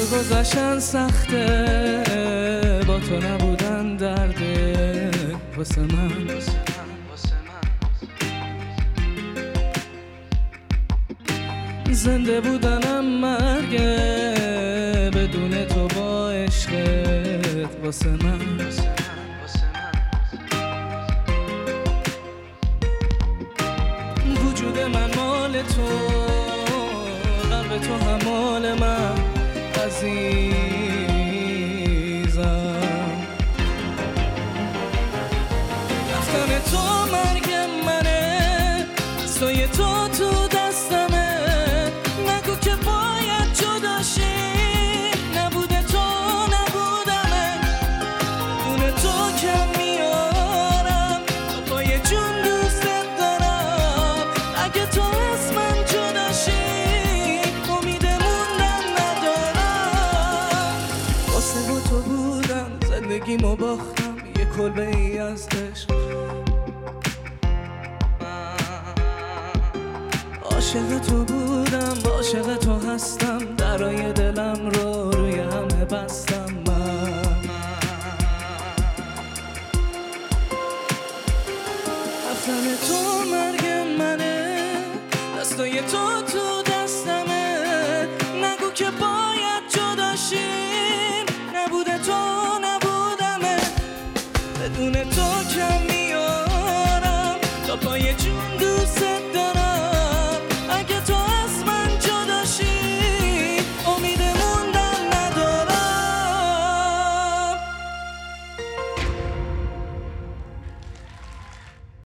قشن سخته با تو نبودن درده واسه من. زنده بودنم مرگه بدون تو با عشقت. واسه من. وجود من مال تو قلب تو هم مال من. عزیزم تو بودم زندگیمو باختم یه کلبه ای از عشق. عاشق تو بودم عاشق تو هستم درای دلم رو روی همه بستم من. رفتن تو مرگ منه دستای تو بدون تو کم